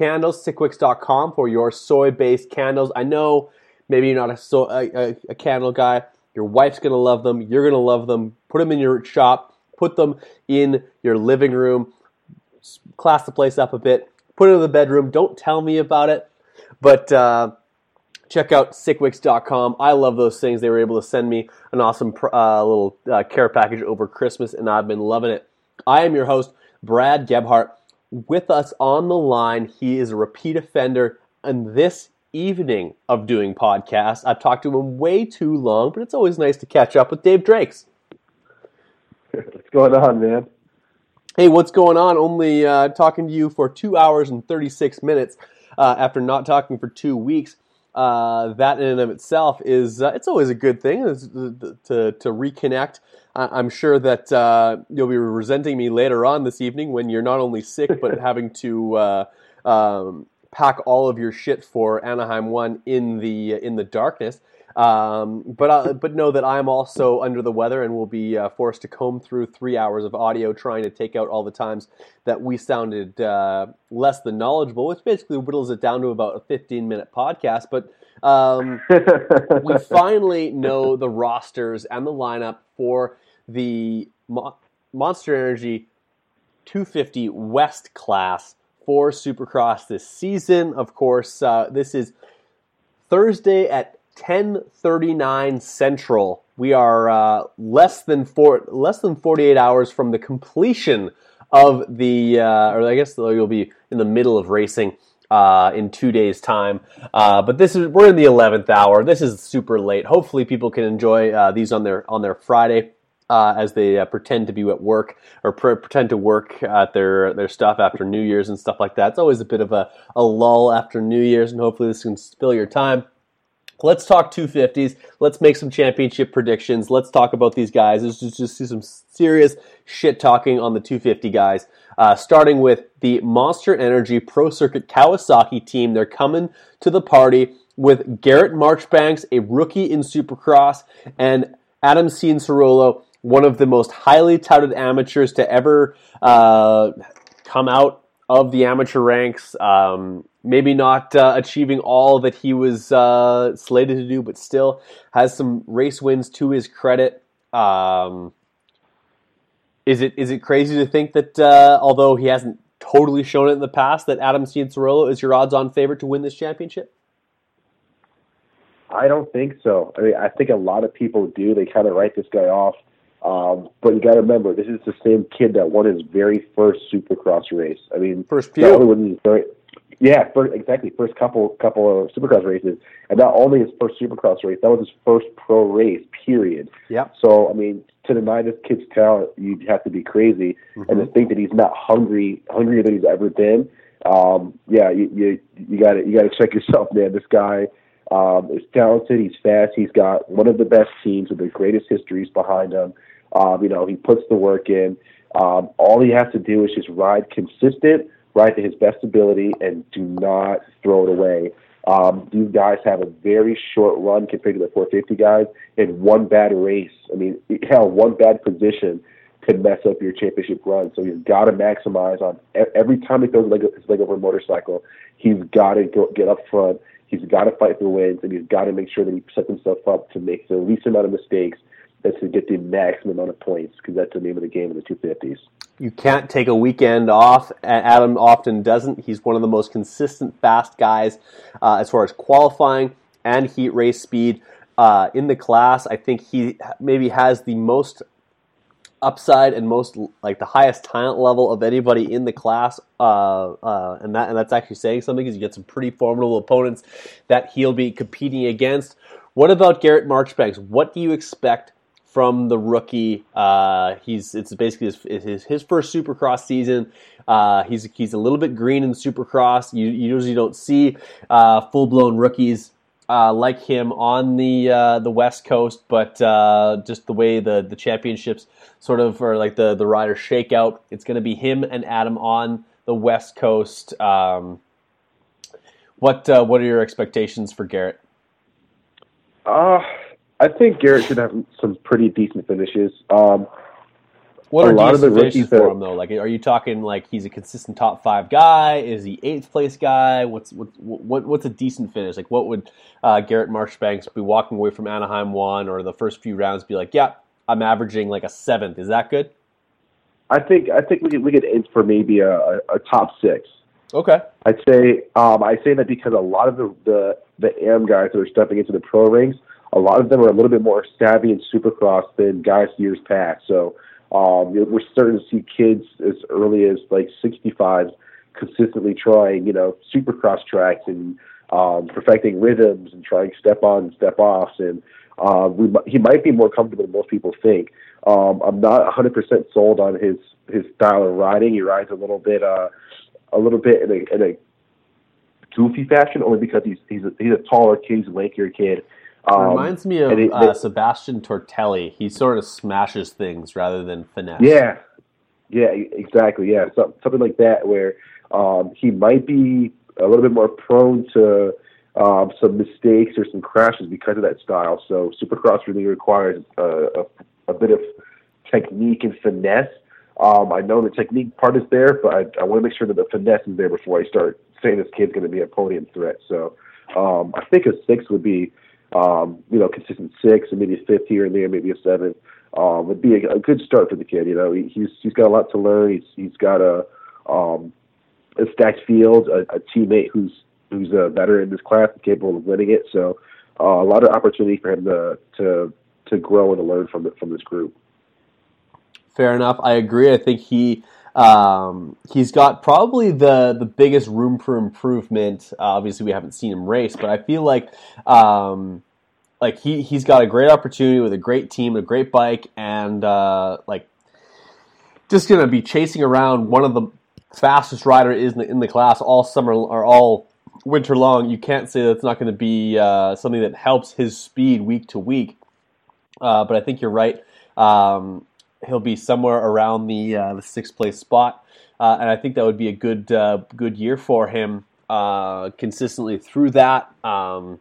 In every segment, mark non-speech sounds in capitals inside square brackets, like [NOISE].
candles, sickwix.com for your soy based candles. I know maybe you're not a, so, a, a candle guy. Your wife's going to love them. You're going to love them. Put them in your shop. Put them in your living room. Class the place up a bit. Put it in the bedroom. Don't tell me about it. But uh, check out sickwix.com. I love those things. They were able to send me an awesome uh, little uh, care package over Christmas, and I've been loving it. I am your host, Brad Gebhart with us on the line. He is a repeat offender and this evening of doing podcasts. I've talked to him way too long, but it's always nice to catch up with Dave Drakes. What's going on, man? Hey, what's going on? Only uh, talking to you for two hours and 36 minutes uh, after not talking for two weeks. Uh, that in and of itself is uh, it's always a good thing to, to, to reconnect I'm sure that uh, you'll be resenting me later on this evening when you're not only sick but [LAUGHS] having to uh, um, pack all of your shit for Anaheim One in the in the darkness. Um, but uh, but know that I'm also under the weather and will be uh, forced to comb through three hours of audio trying to take out all the times that we sounded uh, less than knowledgeable, which basically whittles it down to about a 15 minute podcast. But um, we [LAUGHS] finally know the rosters and the lineup for the Mo- Monster Energy 250 West class for Supercross this season. Of course, uh, this is Thursday at 10:39 Central. We are uh, less than four, less than 48 hours from the completion of the, uh, or I guess you'll be in the middle of racing uh, in two days' time. Uh, but this is we're in the eleventh hour. This is super late. Hopefully, people can enjoy uh, these on their on their Friday. Uh, as they uh, pretend to be at work or pre- pretend to work at their their stuff after New Year's and stuff like that. It's always a bit of a, a lull after New Year's, and hopefully this can fill your time. Let's talk 250s. Let's make some championship predictions. Let's talk about these guys. Let's just, just do some serious shit talking on the 250 guys. Uh, starting with the Monster Energy Pro Circuit Kawasaki team. They're coming to the party with Garrett Marchbanks, a rookie in Supercross, and Adam Cianciarulo, one of the most highly touted amateurs to ever uh, come out of the amateur ranks. Um, maybe not uh, achieving all that he was uh, slated to do, but still has some race wins to his credit. Um, is it is it crazy to think that uh, although he hasn't totally shown it in the past, that Adam Cianciarulo is your odds-on favorite to win this championship? I don't think so. I mean, I think a lot of people do. They kind of write this guy off. Um, but you got to remember, this is the same kid that won his very first Supercross race. I mean, first few. Yeah, first, exactly. First couple couple of Supercross races, and not only his first Supercross race, that was his first pro race. Period. Yeah. So I mean, to deny this kid's talent, you'd have to be crazy, mm-hmm. and to think that he's not hungry, hungrier than he's ever been. Um, yeah, you you you got to you got to check yourself, man. This guy um, is talented. He's fast. He's got one of the best teams with the greatest histories behind him. Um, you know, he puts the work in. Um, all he has to do is just ride consistent right to his best ability and do not throw it away. Um, these guys have a very short run compared to the 450 guys, and one bad race. I mean, [LAUGHS] hell, one bad position could mess up your championship run. So he's got to maximize on every time he throws his leg over a motorcycle. He's got to go, get up front. He's got to fight for wins, and he's got to make sure that he sets himself up to make the least amount of mistakes and to get the maximum amount of points because that's the name of the game in the 250s. You can't take a weekend off. Adam often doesn't. He's one of the most consistent fast guys uh, as far as qualifying and heat race speed uh, in the class. I think he maybe has the most upside and most like the highest talent level of anybody in the class, uh, uh, and that and that's actually saying something because you get some pretty formidable opponents that he'll be competing against. What about Garrett Marchbanks? What do you expect from the rookie. Uh, he's it's basically his, his, his first Supercross season. Uh, he's he's a little bit green in Supercross. You, you usually don't see uh, full blown rookies uh, like him on the uh, the West Coast, but uh, just the way the the championships sort of or like the the riders shake out, it's going to be him and Adam on the West Coast. Um, what what are your expectations for Garrett? Uh, I think Garrett should have some pretty decent finishes. Um, what are a lot of the rookies for him though? Like, are you talking like he's a consistent top five guy? Is he eighth place guy? What's what, what what's a decent finish? Like, what would uh, Garrett Marchbanks be walking away from Anaheim one or the first few rounds? Be like, yeah, I'm averaging like a seventh. Is that good? I think I think we could we could aim for maybe a, a, a top six. Okay. I'd say um, I say that because a lot of the, the the AM guys that are stepping into the pro ranks, a lot of them are a little bit more savvy in Supercross than guys years past. So um, we're starting to see kids as early as like 65 consistently trying, you know, Supercross tracks and um, perfecting rhythms and trying step on and step offs. And uh, we, he might be more comfortable than most people think. Um, I'm not 100% sold on his his style of riding. He rides a little bit. Uh, a little bit in a, in a goofy fashion, only because he's he's a, he's a taller kid, he's a lankier kid. Um, reminds me of it, uh, Sebastian Tortelli. He sort of smashes things rather than finesse. Yeah, yeah, exactly. Yeah, so, something like that where um, he might be a little bit more prone to um, some mistakes or some crashes because of that style. So Supercross really requires a, a, a bit of technique and finesse um, I know the technique part is there, but I, I want to make sure that the finesse is there before I start saying this kid's going to be a podium threat. So um, I think a six would be, um, you know, consistent six, and maybe a fifth here and there, maybe a seven. Um, would be a, a good start for the kid. You know, he, he's he's got a lot to learn. He's he's got a um, a stacked field, a, a teammate who's who's a veteran in this class and capable of winning it. So uh, a lot of opportunity for him to to to grow and to learn from the, from this group fair enough. I agree. I think he um, he's got probably the the biggest room for improvement. Uh, obviously, we haven't seen him race, but I feel like um, like he he's got a great opportunity with a great team, and a great bike, and uh, like just gonna be chasing around one of the fastest rider is in the, in the class all summer or all winter long. You can't say that's not going to be uh, something that helps his speed week to week. Uh, but I think you're right. Um, he'll be somewhere around the uh, the sixth place spot, uh, and I think that would be a good uh, good year for him uh, consistently through that. Um,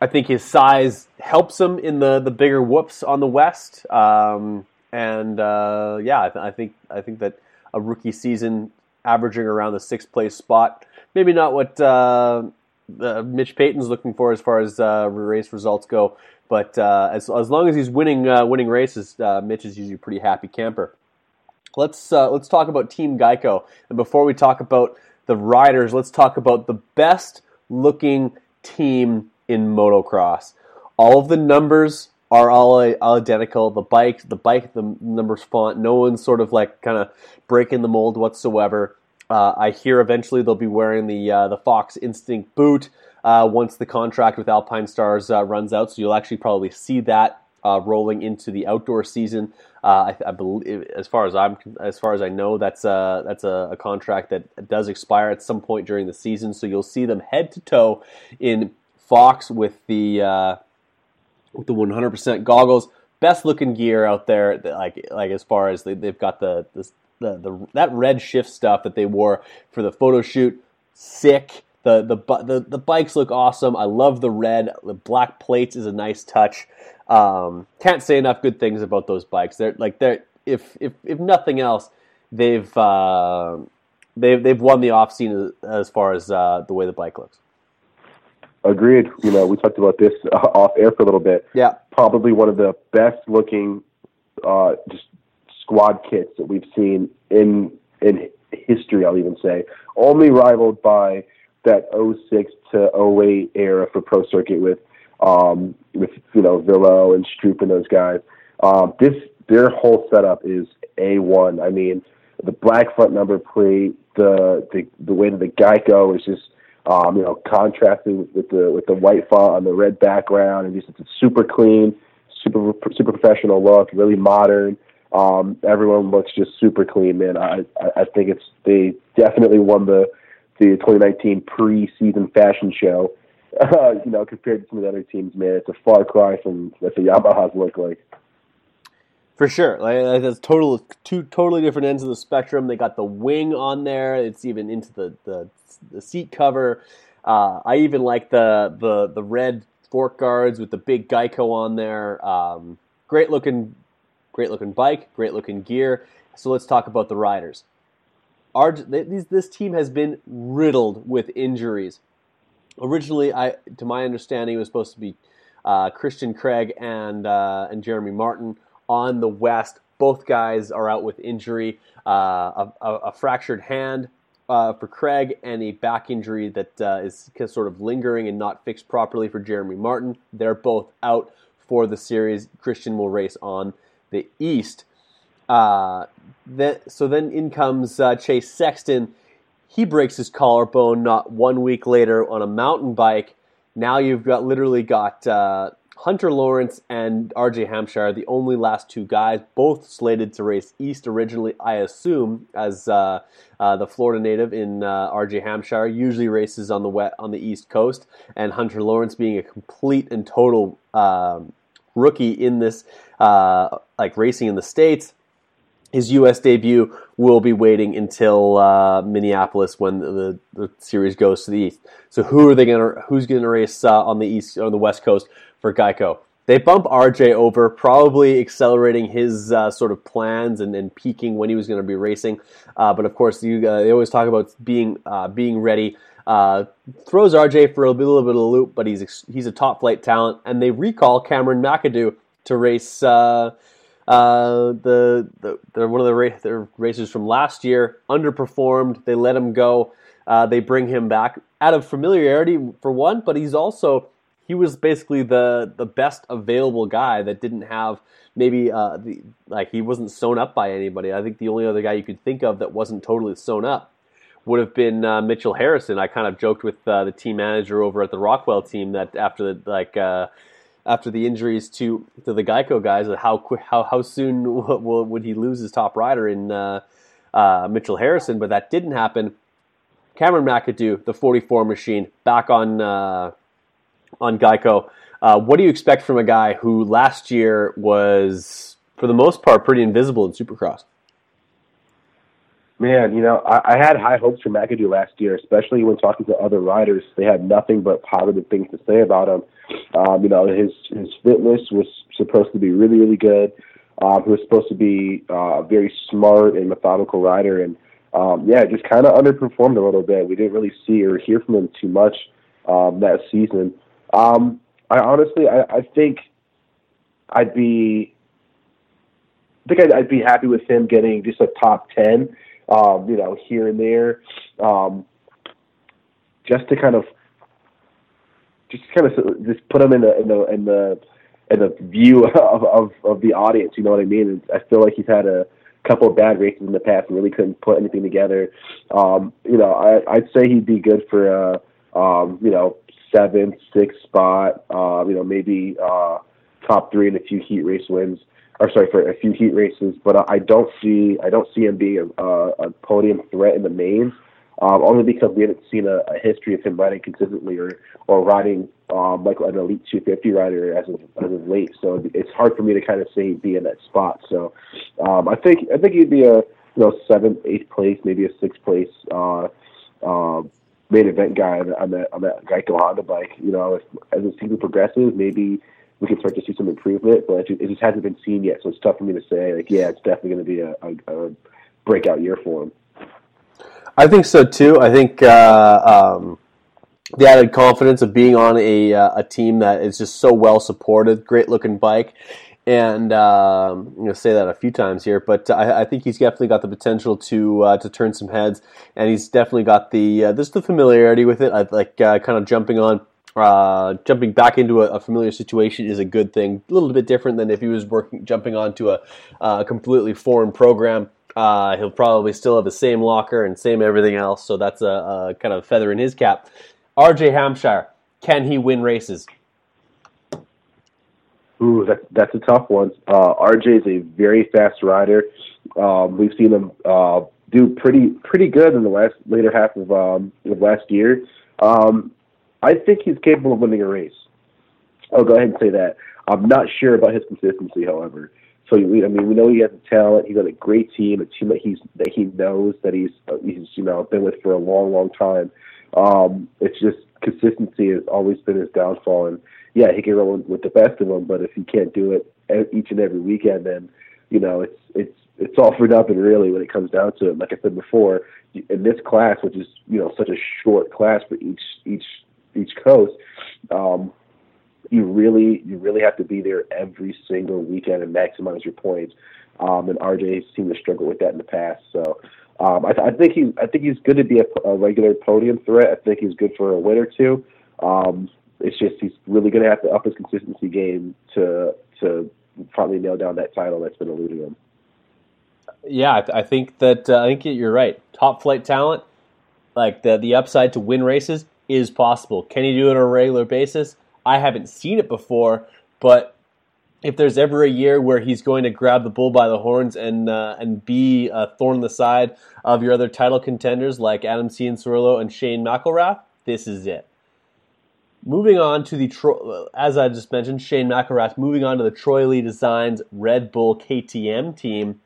I think his size helps him in the, the bigger whoops on the west, um, and uh, yeah, I, th- I, think I think that a rookie season averaging around the sixth place spot, maybe not what uh, Mitch Payton's looking for as far as race results go, but uh, as, as long as he's winning uh, winning races, uh, Mitch is usually a pretty happy camper. Let's uh, let's talk about Team Geico, and before we talk about the riders, let's talk about the best looking team in motocross. All of the numbers are all, all identical. The bike, the bike, the numbers font. No one's sort of like kind of breaking the mold whatsoever. Uh, I hear eventually they'll be wearing the uh, the Fox Instinct boot uh, once the contract with Alpinestars uh, runs out. So you'll actually probably see that uh, rolling into the outdoor season. Uh, I, I, believe, as far as I'm, as far as I know, that's a that's a, a, contract that does expire at some point during the season. So you'll see them head to toe in Fox with the with the 100% goggles. Best looking gear out there, like like as far as they, have got the, the the the that red shift stuff that they wore for the photo shoot. Sick. The, the the the bikes look awesome. I love the red. The black plates is a nice touch. Um, can't say enough good things about those bikes. They're like they're if if if nothing else, they've uh, they've they've won the off scene as far as uh, the way the bike looks. Agreed. You know, we talked about this uh, [LAUGHS] off air for a little bit. Yeah, probably one of the best looking uh, just squad kits that we've seen in in history. I'll even say only rivaled by that 06 to 08 era for Pro Circuit with um, with you know Villo and Stroupe and those guys. Um, this their whole setup is a one. I mean, the black front number plate, the the the way that the Geico is just um, you know contrasting with, with the with the white font on the red background, and just it's a super clean, super super professional look, really modern. Um, everyone looks just super clean, man. I I think it's they definitely won the the 2019 preseason fashion show. uh, [LAUGHS] you know, compared to some of the other teams, man, it's a far cry from what the Yamahas look like. For sure, like that's total two totally different ends of the spectrum. They got the wing on there; it's even into the the, the seat cover. Uh, I even like the the the red fork guards with the big Geico on there. Um, great looking, great looking bike, great looking gear. So let's talk about the riders. Our, this team has been riddled with injuries. Originally, I, to my understanding, it was supposed to be uh, Christian Craig and uh, and Jeremy Martin on the West. Both guys are out with injury, uh, a, a, a, fractured hand uh, for Craig, and a back injury that uh, is sort of lingering and not fixed properly for Jeremy Martin. They're both out for the series. Christian will race on the East. Uh, so then in comes uh, Chase Sexton. He breaks his collarbone not one week later on a mountain bike. Now you've got literally got uh, Hunter Lawrence and RJ Hampshire, the only last two guys, both slated to race East originally, I assume, as uh, uh, the Florida native in uh, RJ Hampshire usually races on the wet, on the East Coast, and Hunter Lawrence being a complete and total um, rookie in this, uh, like racing in the States his U.S. debut will be waiting until uh, Minneapolis when the, the, series goes to the East. So who are they to? Who's to race uh, on the East on the West Coast for Geico? They bump RJ over, probably accelerating his uh, sort of plans and, and, peaking when he was going to be racing. Uh, but of course, you, uh, they always talk about being uh, being ready. Throws RJ for a little bit of a loop, but he's he's a top flight talent, and they recall Cameron McAdoo to race uh, the, the they're one of the ra- their racers from last year underperformed. They let him go. Uh, they bring him back out of familiarity for one, but he's also he was basically the the best available guy that didn't have maybe uh, the, like he wasn't sewn up by anybody. I think the only other guy you could think of that wasn't totally sewn up would have been uh, Mitchell Harrison. I kind of joked with uh, the team manager over at the Rockwell team that after the like uh, after the injuries to to the Geico guys, how how how soon [LAUGHS] would he lose his top rider in uh, uh, Mitchell Harrison? But that didn't happen. Cameron McAdoo, the 44 machine, back on uh, on Geico. What do you expect from a guy who last year was, for the most part, pretty invisible in Supercross? Man, you know, I, I had high hopes for McAdoo last year, especially when talking to other riders. They had nothing but positive things to say about him. Um, you know, his his fitness was supposed to be really, really good. Um, he was supposed to be uh, a very smart and methodical rider, and um, yeah, just kind of underperformed a little bit. We didn't really see or hear from him too much um, that season. Um, I honestly, I, I think I'd be, I think I'd, I'd be happy with him getting just a top ten um, you know, here and there, um, just to kind of, just kind of just put them in the in the in the in the view [LAUGHS] of, of of the audience. You know what I mean? And I feel like he's had a couple of bad races in the past and really couldn't put anything together. Um, you know, I, I'd say he'd be good for a, um, you know, seventh, sixth spot. Uh, you know, maybe uh, top three in a few heat race wins or sorry, for a few heat races. But I don't see I don't see him being a, a podium threat in the main, Um, only because we haven't seen a, a history of him riding consistently or or riding um, like an elite 250 rider as of as of late. So it's hard for me to kind of say be in that spot. So um, I think I think he'd be a you know seventh, eighth place, maybe a sixth place uh, uh, main event guy on, that on that Geico Honda bike. You know, if, as the season progresses, maybe we can start to see some improvement, but it just hasn't been seen yet. So it's tough for me to say, like, yeah, it's definitely going to be a, a, a, breakout year for him. I think so too. I think uh, um, the added confidence of being on a uh, a team that is just so well supported, great looking bike, and um, I'm to say that a few times here, but I, I, think he's definitely got the potential to uh, to turn some heads, and he's definitely got the uh, just the familiarity with it. I like uh, kind of jumping on uh, jumping back into a, a, familiar situation is a good thing. A little bit different than if he was working jumping onto a, completely foreign program. Uh, he'll probably still have the same locker and same everything else, so that's a, a kind of feather in his cap. RJ Hampshire, can he win races? Ooh, that, that's a tough one. Uh, RJ is a very fast rider. Um, we've seen him uh, do pretty pretty good in the last later half of, um, of last year. Um, I think he's capable of winning a race. I'll go ahead and say that. I'm not sure about his consistency, however. So I mean, we know he has the talent. He's on a great team, a team that he's that he knows that he's he's you know been with for a long, long time. Um, it's just consistency has always been his downfall, and yeah, he can run with the best of them, but if he can't do it each and every weekend, then you know it's it's it's all for nothing really when it comes down to it. Like I said before, in this class, which is you know such a short class for each each each coast, um, you really you really have to be there every single weekend and maximize your points. Um, and RJ seemed to struggle with that in the past. So um, I, th- I think he's I think he's good to be a, a regular podium threat. I think he's good for a win or two. Um, it's just he's really going to have to up his consistency game to to finally nail down that title that's been eluding him. Yeah, I, th- I think that uh, I think you're right. Top flight talent, like the the upside to win races is possible. Can he do it on a regular basis? I haven't seen it before, but if there's ever a year where he's going to grab the bull by the horns and uh, and be a thorn in the side of your other title contenders like Adam Cianciarulo and Shane McElrath, this is it. Moving on to the, as I just mentioned, Shane McElrath moving on to the Troy Lee Designs Red Bull KTM team.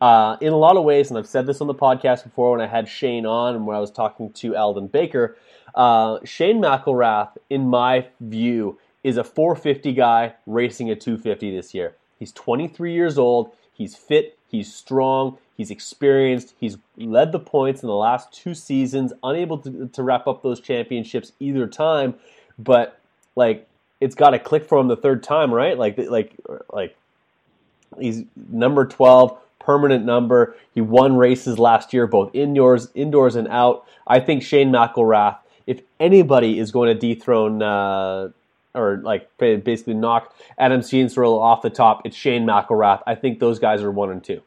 Uh, in a lot of ways, and I've said this on the podcast before when I had Shane on and when I was talking to Aldon Baker, uh, Shane McElrath, in my view, is a 450 guy racing a 250 this year. He's 23 years old. He's fit. He's strong. He's experienced. He's led the points in the last two seasons, unable to, to wrap up those championships either time. But like, it's got to click for him the third time, right? Like, like, like, he's number 12 permanent number. He won races last year, both indoors, indoors and out. I think Shane McElrath if anybody is going to dethrone uh, or like basically knock Adam Cianciarulo off the top, it's Shane McElrath. I think those guys are one and two.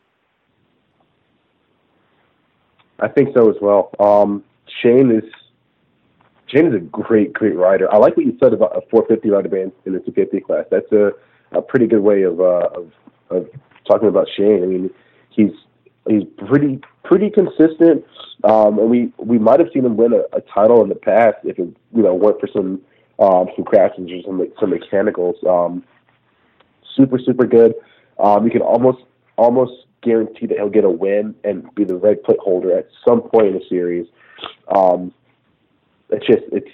I think so as well. Um, Shane is Shane is a great, great rider. I like what you said about a 450 rider band in the 250 class. That's a, a pretty good way of, uh, of of talking about Shane. I mean, he's he's pretty pretty consistent. Um, and we we might have seen him win a, a title in the past if it you know weren't for some um, some crashes or some some mechanicals. Um, super super good. Um, you can almost almost guarantee that he'll get a win and be the red plate holder at some point in the series. Um, it's just it's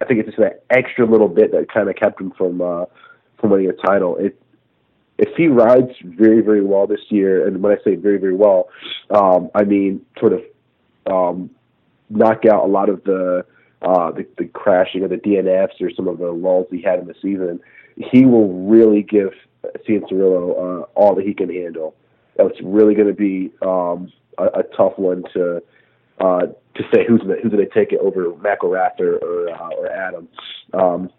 I think it's just that extra little bit that kind of kept him from uh, from winning a title. It if he rides very, very well this year, and when I say very, very well, um, I mean sort of um, knock out a lot of the, uh, the the crashing of the DNFs or some of the lulls he had in the season, he will really give Cianciarulo uh, all that he can handle. It's really going to be um, a, a tough one to uh, to say who's gonna, who's going to take it over McElrath or or, uh, or Adam. Um,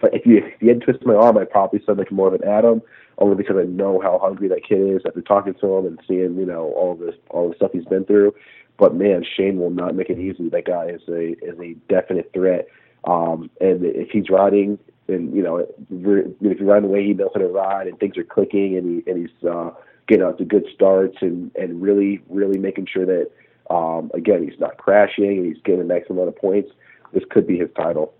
but if you if you had twisted my arm, I'd probably say like more of an Adam only because I know how hungry that kid is after talking to him and seeing you know all this all the stuff he's been through. But man, Shane will not make it easy. That guy is a is a definite threat. Um, and if he's riding, and you know, if you're riding the way he knows how to ride, and things are clicking, and he and he's uh, getting out to good starts, and and really really making sure that um, again he's not crashing, and he's getting the next amount of points. This could be his title.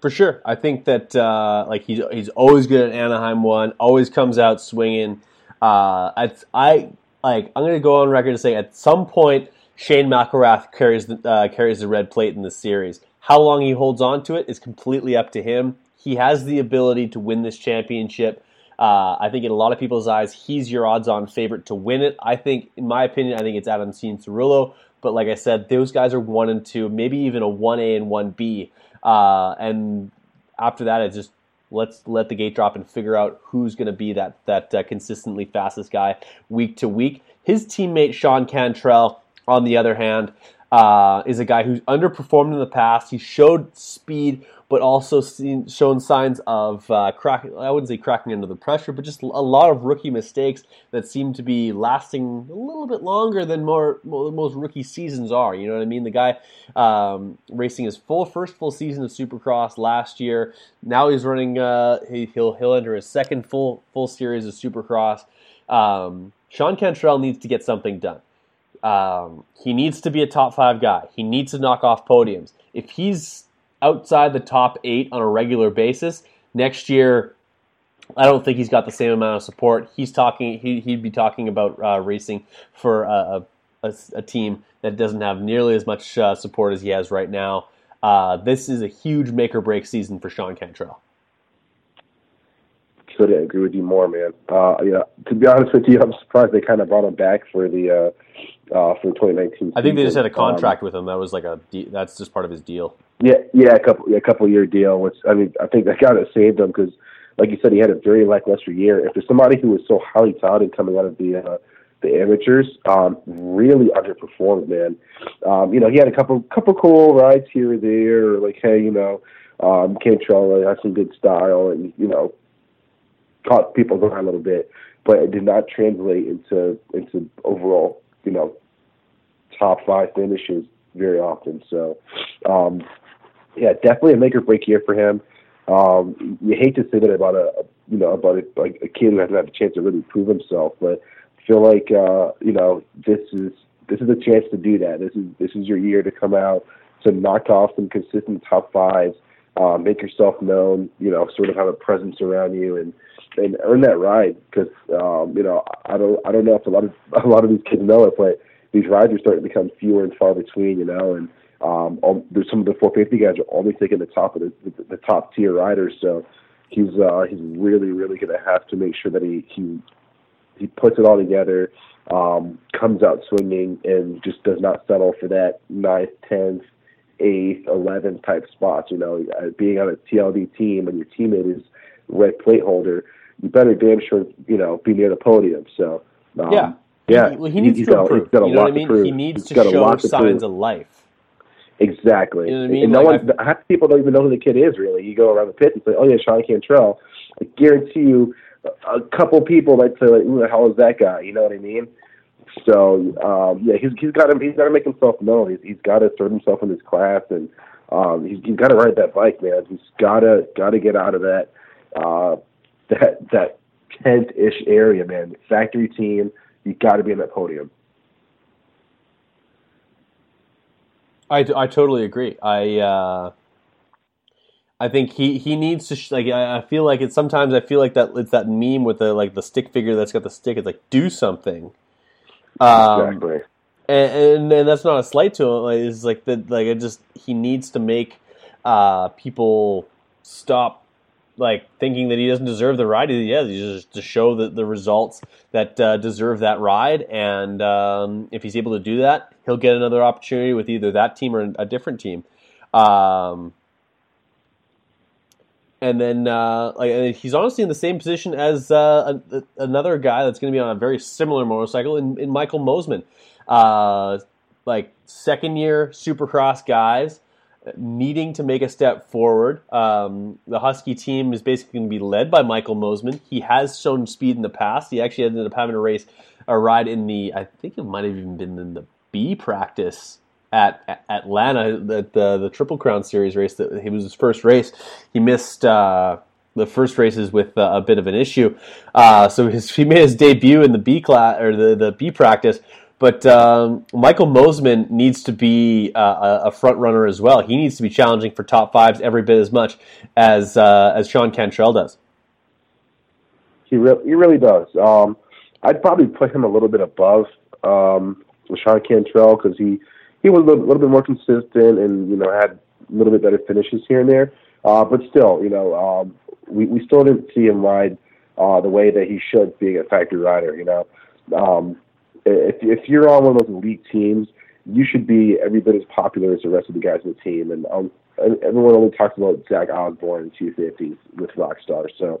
For sure, I think that uh, like he's he's always good at Anaheim one, always comes out swinging. Uh, I, I like I'm gonna go on record to say at some point Shane McElrath carries the uh, carries the red plate in the series. How long he holds on to it is completely up to him. He has the ability to win this championship. Uh, I think in a lot of people's eyes, he's your odds-on favorite to win it. I think, in my opinion, I think it's Adam Cianciarulo. But like I said, those guys are one and two, maybe even a one A and one B. Uh, and after that, it's just let's let the gate drop and figure out who's going to be that that uh, consistently fastest guy week to week. His teammate Sean Cantrell, on the other hand, uh, is a guy who's underperformed in the past. He showed speed but also seen, shown signs of uh, cracking. I wouldn't say cracking under the pressure, but just a lot of rookie mistakes that seem to be lasting a little bit longer than more, most rookie seasons are. You know what I mean? The guy um, racing his full first full season of Supercross last year. Now he's running. Uh, he, will he'll enter his second full full series of Supercross. Um, Sean Cantrell needs to get something done. Um, he needs to be a top five guy. He needs to knock off podiums. If he's outside the top eight on a regular basis. Next year, I don't think he's got the same amount of support. He's talking. He, would be talking about uh, racing for a, a, a, team that doesn't have nearly as much uh, support as he has right now. Uh, this is a huge make or break season for Sean Cantrell. Couldn't agree with you more, man. Uh, yeah, to be honest with you, I'm surprised they kind of brought him back for the uh, for 2019. I think they just had a contract um, with him. That was like a that's just part of his deal. Yeah, yeah, a couple yeah, a couple year deal. Which I mean, I think that kind of saved him because like you said, he had a very lackluster year. If there's somebody who was so highly touted coming out of the uh, the amateurs, um, really underperformed, man. Um, you know, he had a couple couple cool rides here or there, or like, hey, you know, um, Cantrell has some good style, and you know, caught people's eye a little bit, but it did not translate into into overall, you know, top five finishes very often. So, um, yeah, definitely a make or break year for him. Um, you hate to say that about a, you know about a, like a kid who hasn't had a chance to really prove himself, but I feel like uh, you know this is this is a chance to do that. This is this is your year to come out to knock off some consistent top fives, uh, make yourself known. You know, sort of have a presence around you and and earn that ride because um, you know I don't I don't know if a lot of [LAUGHS] a lot of these kids know it, but these rides are starting to become fewer and far between. You know, and um, all, there's some of the 450 guys are only taking the top of the, the, the top tier riders, so he's uh, he's really really going to have to make sure that he he he puts it all together, um, comes out swinging, and just does not settle for that ninth, tenth, eighth, eleventh type spots. You know, uh, being on a TLD team and your teammate is red plate holder, you better damn sure you know be near the podium. So um, yeah. Yeah, he, well, he needs he, to improve. Got, you know what I mean? He needs he's to show signs of life. Exactly. You know I mean? And no like one, half the people don't even know who the kid is. Really, you go around the pit and say, "Oh yeah, Sean Cantrell." I guarantee you, a couple people might say, like, "Who the hell is that guy?" You know what I mean? So um, yeah, he's he's got to he's got to make himself known. He's he's got to assert himself in his class, and um, he's he's got to ride that bike, man. He's got to got to get out of that uh, that that tenth ish area, man. Factory team, you got to be in that podium. I, I totally agree. I uh, I think he, he needs to sh- like I, I feel like it's sometimes I feel like that it's that meme with the like the stick figure that's got the stick. It's like do something. Um, exactly. And, and, and that's not a slight to him. Like, it's like that. Like it just he needs to make uh, people stop like thinking that he doesn't deserve the ride. He has he's just to show the, the results that uh, deserve that ride. And um, if he's able to do that, he'll get another opportunity with either that team or a different team. Um, and then uh, like he's honestly in the same position as uh, a, another guy that's going to be on a very similar motorcycle in, in Michael Mosiman. Uh, like second year Supercross guys needing to make a step forward. Um, the Husky team is basically going to be led by Michael Mosiman. He has shown speed in the past. He actually ended up having a race, a ride in the, I think it might have even been in the B practice at, at Atlanta, the, the, the Triple Crown Series race. That he was his first race. He missed. Uh, the first races with uh, a bit of an issue, uh, so his, he made his debut in the B class or the, the B practice but um, Michael Mosiman needs to be uh, a front runner as well. He needs to be challenging for top fives every bit as much as uh, as Sean Cantrell does. He really, he really does. Um, I'd probably put him a little bit above um, Sean Cantrell because he he was a little, little, bit more consistent and you know had a little bit better finishes here and there. Uh, but still, you know, um, we we still didn't see him ride uh, the way that he should, being a factory rider. You know. Um, if if you're on one of those elite teams, you should be every bit as popular as the rest of the guys on the team. And um, everyone only talks about Zach Osborne in 250s with Rockstar. So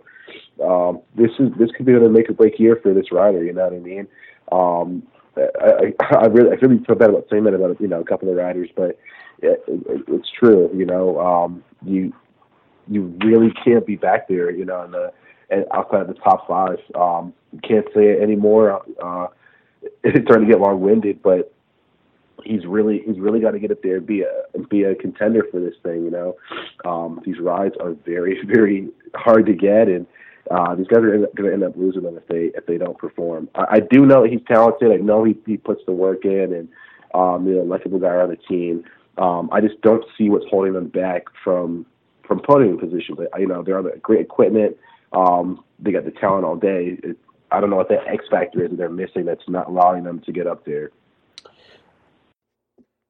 um, this is this could be a make or break year for this rider. You know what I mean? Um, I, I, I really I really feel bad about saying that about you know a couple of riders, but it, it, it's true. You know, um, you you really can't be back there. You know, in the and outside of the top five. Um, you can't say it anymore. Uh, it's starting to get long winded, but he's really he's really got to get up there and be a be a contender for this thing. You know, um, these rides are very [LAUGHS] very hard to get, and uh, these guys are going to end up losing them if they if they don't perform. I, I do know that he's talented. I know he he puts the work in, and um, you know, likable guy on the team. Um, I just don't see what's holding them back from from podium position. But you know, they're on the great equipment. Um, they got the talent all day. I don't know what that X factor is that they're missing that's not allowing them to get up there.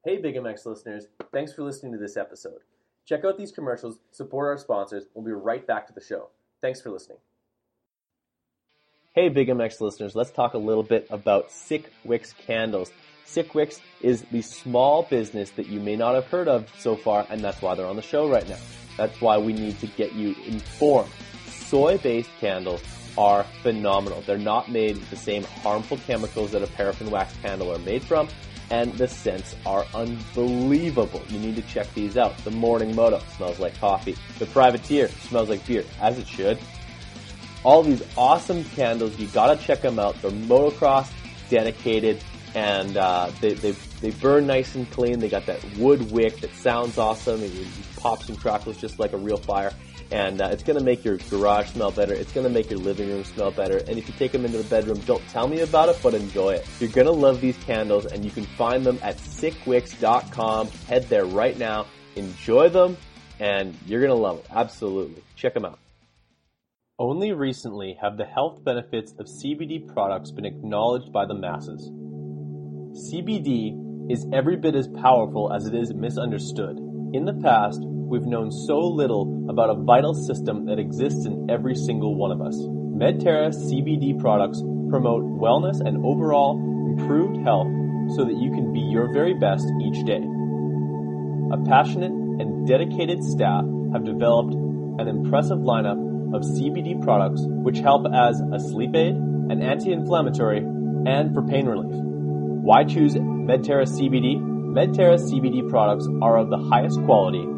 Hey, Big MX listeners, thanks for listening to this episode. Check out these commercials, support our sponsors. We'll be right back to the show. Thanks for listening. Hey, Big MX listeners, let's talk a little bit about Sick Wicks candles. Sick Wicks is the small business that you may not have heard of so far, and that's why they're on the show right now. That's why we need to get you informed. Soy based candles are phenomenal. They're not made with the same harmful chemicals that a paraffin wax candle are made from, and the scents are unbelievable. You need to check these out. The Morning Moto smells like coffee. The Privateer smells like beer, as it should. All these awesome candles, you gotta check them out. They're motocross dedicated and uh, they, they, they burn nice and clean. They got that wood wick that sounds awesome. It, it pops and crackles just like a real fire. And uh, it's going to make your garage smell better. It's going to make your living room smell better. And if you take them into the bedroom, don't tell me about it, but enjoy it. You're going to love these candles, and you can find them at sickwicks.com. Head there right now. Enjoy them, and you're going to love it. Absolutely. Check them out. Only recently have the health benefits of CBD products been acknowledged by the masses. CBD is every bit as powerful as it is misunderstood. In the past, we've known so little about a vital system that exists in every single one of us. Medterra CBD products promote wellness and overall improved health so that you can be your very best each day. A passionate and dedicated staff have developed an impressive lineup of CBD products which help as a sleep aid, an anti-inflammatory, and for pain relief. Why choose Medterra CBD? Medterra CBD products are of the highest quality.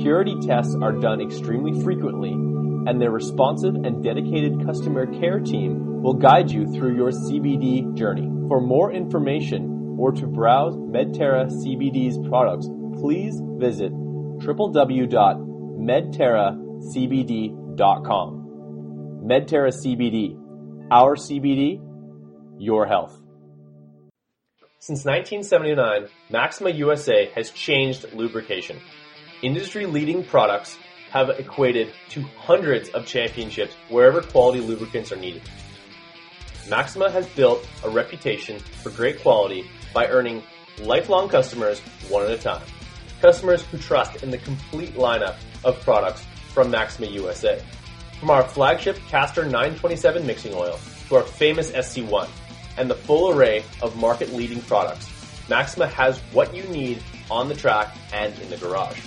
Purity tests are done extremely frequently, and their responsive and dedicated customer care team will guide you through your CBD journey. For more information or to browse Medterra CBD's products, please visit www.medterracbd.com. Medterra CBD, our CBD, your health. Since 1979, Maxima USA has changed lubrication. Industry leading products have equated to hundreds of championships wherever quality lubricants are needed. Maxima has built a reputation for great quality by earning lifelong customers one at a time. Customers who trust in the complete lineup of products from Maxima USA. From our flagship Castor 927 mixing oil to our famous SC1 and the full array of market leading products, Maxima has what you need on the track and in the garage.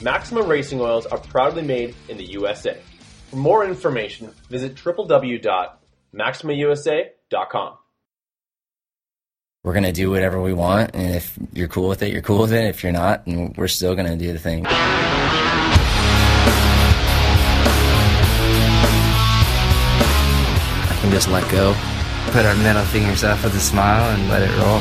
Maxima racing oils are proudly made in the USA. For more information, visit www.maximausa.com. We're going to do whatever we want, and if you're cool with it, you're cool with it. If you're not, and we're still going to do the thing. I can just let go, put our middle fingers up with a smile, and let it roll.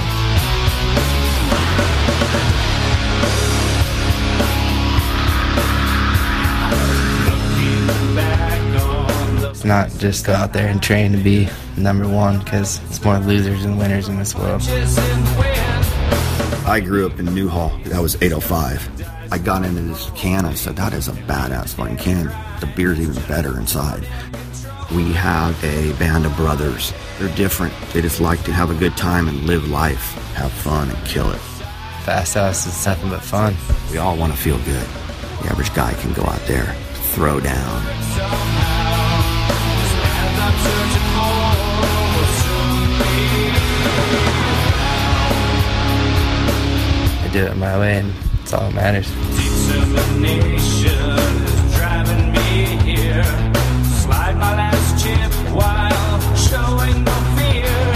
Not just go out there and train to be number one because it's more losers than winners in this world. I grew up in Newhall. That was 805. I got into this can. I said, that is a badass fucking can. The beer's even better inside. We have a band of brothers. They're different. They just like to have a good time and live life, have fun and kill it. Fasthouse is nothing but fun. We all want to feel good. The average guy can go out there, throw down. I do it my way, and it's all that matters.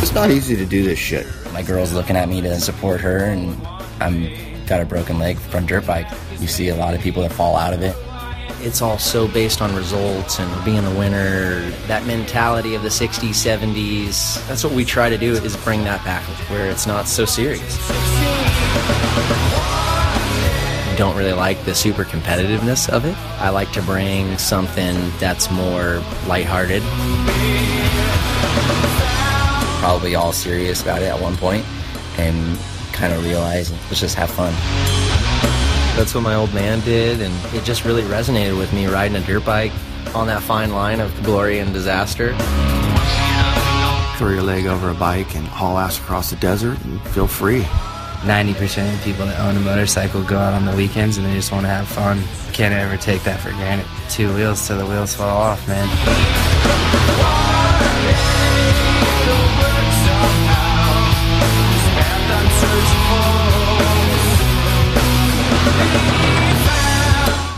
It's not easy to do this shit. My girl's looking at me to support her, and I'm got a broken leg from dirt bike. You see a lot of people that fall out of it. It's all so based on results and being the winner that mentality of the 60s 70s that's what we try to do is bring that back where it's not so serious. Don't really like the super competitiveness of it. I like to bring something that's more lighthearted. Probably all serious about it at one point, and kind of realize let's just have fun. That's what my old man did, and it just really resonated with me riding a dirt bike on that fine line of glory and disaster. Throw your leg over a bike and haul ass across the desert and feel free. 90% of people that own a motorcycle go out on the weekends and they just want to have fun. Can't ever take that for granted. Two wheels till the wheels fall off, man.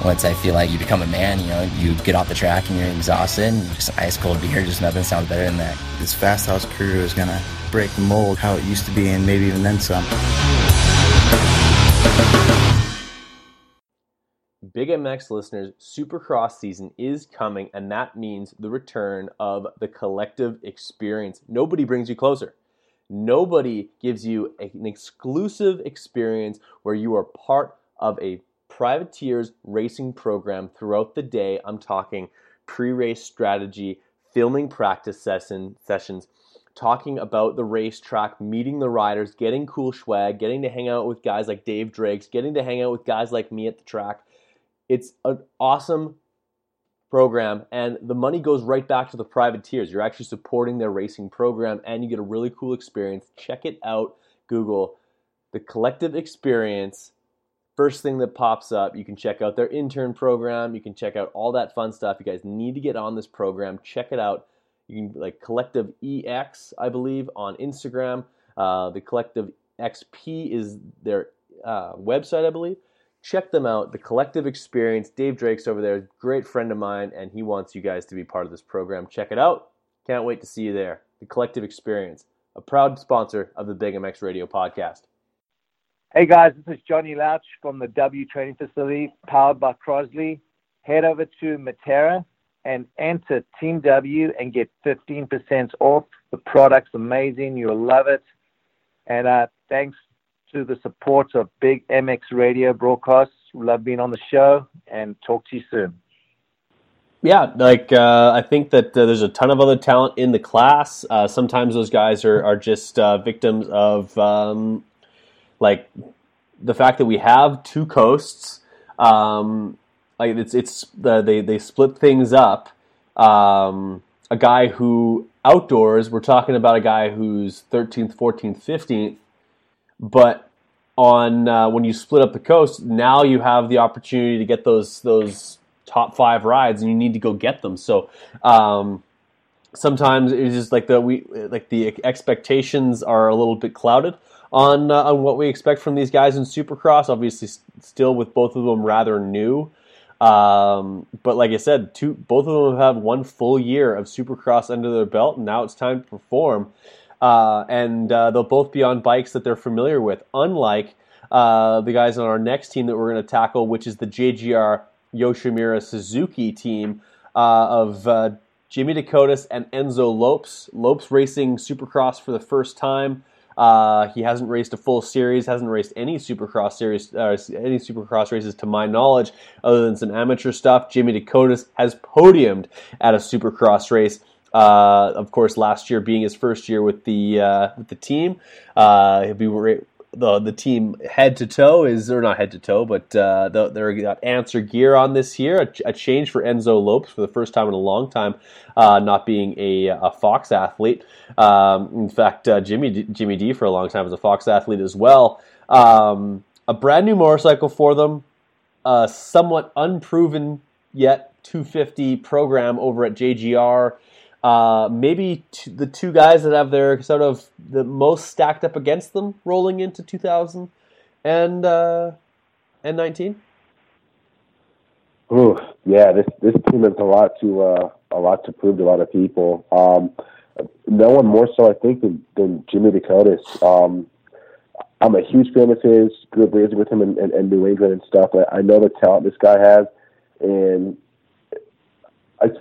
Once I feel like you become a man, you know, you get off the track and you're exhausted, and just ice cold beer, just nothing sounds better than that. This Fasthouse crew is gonna break the mold how it used to be, and maybe even then some. Big MX listeners, Supercross season is coming, and that means the return of the collective experience. Nobody brings you closer. Nobody gives you an exclusive experience where you are part of a privateers racing program throughout the day. I'm talking pre-race strategy, filming practice session, sessions, talking about the racetrack, meeting the riders, getting cool swag, getting to hang out with guys like Dave Drakes, getting to hang out with guys like me at the track. It's an awesome program, and the money goes right back to the privateers. You're actually supporting their racing program, and you get a really cool experience. Check it out. Google the collective experience first thing that pops up. You can check out their intern program. You can check out all that fun stuff. You guys need to get on this program. Check it out. You can like Collective EX, I believe, on Instagram. Uh, the Collective XP is their uh, website, I believe. Check them out. The Collective Experience. Dave Drake's over there, great friend of mine, and he wants you guys to be part of this program. Check it out. Can't wait to see you there. The Collective Experience, a proud sponsor of the Big MX Radio podcast. Hey guys, this is Johnny Louch from the W Training Facility, powered by Crosley. Head over to Matera and enter Team W and get 15% off. The product's amazing. You'll love it. And uh, thanks to the support of Big MX Radio broadcasts. Love being on the show and talk to you soon. Yeah, like uh, I think that uh, there's a ton of other talent in the class. Uh, sometimes those guys are, are just uh, victims of um, like the fact that we have two coasts. Um, like it's it's the, they they split things up. Um, a guy who outdoors, we're talking about a guy who's 13th, 14th, 15th, but on uh, when you split up the coast, now you have the opportunity to get those those top five rides, and you need to go get them. So. Um, sometimes it's just like the we like the expectations are a little bit clouded on uh, on what we expect from these guys in Supercross. Obviously, still with both of them rather new. Um, but like I said, two both of them have one full year of Supercross under their belt, and now it's time to perform. Uh, and uh, they'll both be on bikes that they're familiar with, unlike uh, the guys on our next team that we're going to tackle, which is the JGR Yoshimura Suzuki team uh, of uh, Jimmy Decotis and Enzo Lopes. Lopes racing Supercross for the first time. Uh, he hasn't raced a full series, hasn't raced any Supercross series, uh, any Supercross races to my knowledge, other than some amateur stuff. Jimmy Decotis has podiumed at a Supercross race. Uh, of course, last year being his first year with the uh, with the team, uh, he'll be the the team head to toe is or not head to toe, but uh, they're got answer gear on this year. A, a, change for Enzo Lopes for the first time in a long time, uh, not being a, a Fox athlete. Um, in fact, uh, Jimmy Jimmy D for a long time was a Fox athlete as well. Um, a brand new motorcycle for them, a somewhat unproven yet 250 program over at JGR. Uh, maybe t- the two guys that have their sort of the most stacked up against them rolling into 2000 and uh, and 19. Ooh, yeah, this this team has a lot to uh, a lot to prove to a lot of people. Um, no one more so, I think, than, than Jimmy Decotis. Um, I'm a huge fan of his. Grew up raising with him in, in, in New England and stuff. I, I know the talent this guy has, and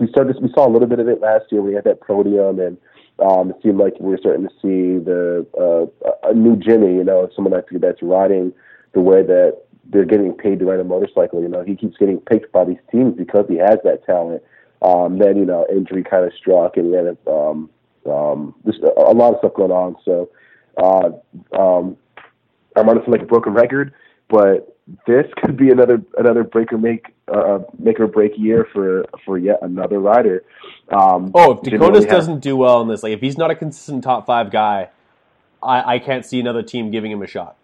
we started we saw a little bit of it last year. We had that podium, and um, it seemed like we were starting to see the uh, a new Jimmy. You know, someone that's riding the way that they're getting paid to ride a motorcycle. You know, he keeps getting picked by these teams because he has that talent. Um, then you know, injury kind of struck, and had um, um, just a, a lot of stuff going on. So uh, um, I'm honestly like a broken record, but this could be another another break or make uh, make or break year for for yet another rider. Um, oh, if Decotis doesn't do well in this, like if he's not a consistent top five guy, I, I can't see another team giving him a shot.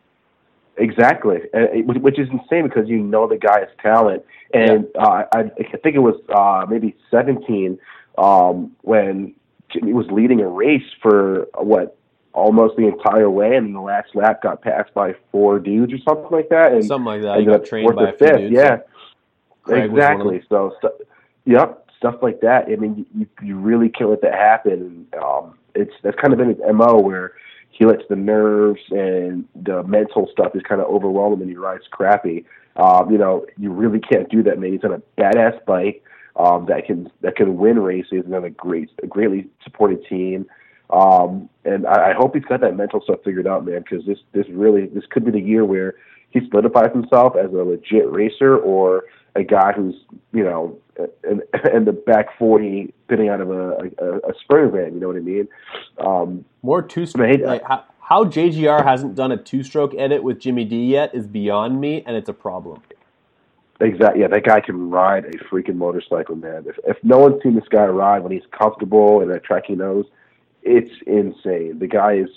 Exactly, and which- is insane because you know the guy has talent, and uh, I, I think it was uh, maybe 17 um, when Jimmy was leading a race for uh, what almost the entire way, and the last lap got passed by four dudes or something like that, and Something like that. He ended got up trained by a few fifth. dudes. Yeah, Craig exactly. So, so, yep, stuff like that. I mean, you, you really can't let that happen. Um, it's that's kind of been his mo where he lets the nerves and the mental stuff is kind of overwhelm him and he rides crappy. Um, you know, you really can't do that, man. He's on a badass bike um, that can that can win races and on a great, a greatly supported team. Um, and I, I hope he's got that mental stuff figured out, man, because this this really this could be the year where he solidifies himself as a legit racer or a guy who's you know in, [LAUGHS] in the back forty spinning out of a, a, a sprinter van. You know what I mean? Um, More two stroke. Like, how, how JGR hasn't done a two stroke edit with Jimmy D yet is beyond me, and it's a problem. Exactly. Yeah, that guy can ride a freaking motorcycle, man. If if no one's seen this guy ride when he's comfortable and that track he knows, it's insane. The guy is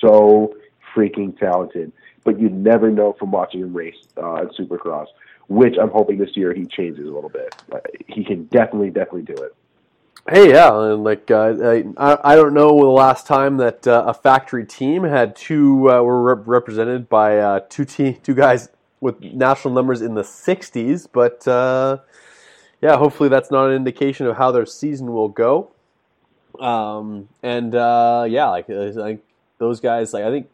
so freaking talented, but you never know from watching him race uh, at Supercross. Which I'm hoping this year he changes a little bit. Uh, he can definitely, definitely do it. Hey, yeah, and like uh, I, I don't know the last time that uh, a factory team had two uh, were rep- represented by uh, two te- two guys with national numbers in the 60s, but uh, yeah, hopefully that's not an indication of how their season will go. Um, and uh, yeah, like like those guys, like I think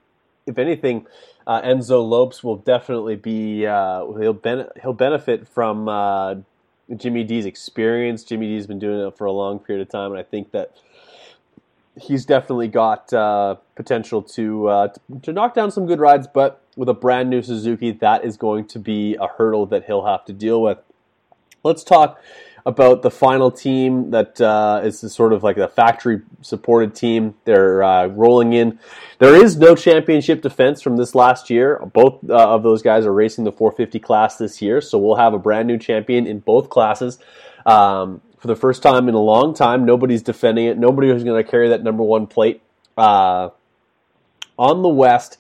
if anything, uh, Enzo Lopes will definitely be uh, he'll ben- he'll benefit from uh, Jimmy D's experience. Jimmy D's been doing it for a long period of time, and I think that he's definitely got uh, potential to, uh, to to knock down some good rides. But with a brand new Suzuki, that is going to be a hurdle that he'll have to deal with. Let's talk about the final team that uh, is sort of like a factory supported team. They're uh, rolling in. There is no championship defense from this last year. Both uh, of those guys are racing the 450 class this year, so we'll have a brand new champion in both classes. Um, for the first time in a long time, nobody's defending it. Nobody is going to carry that number one plate. Uh, on the West,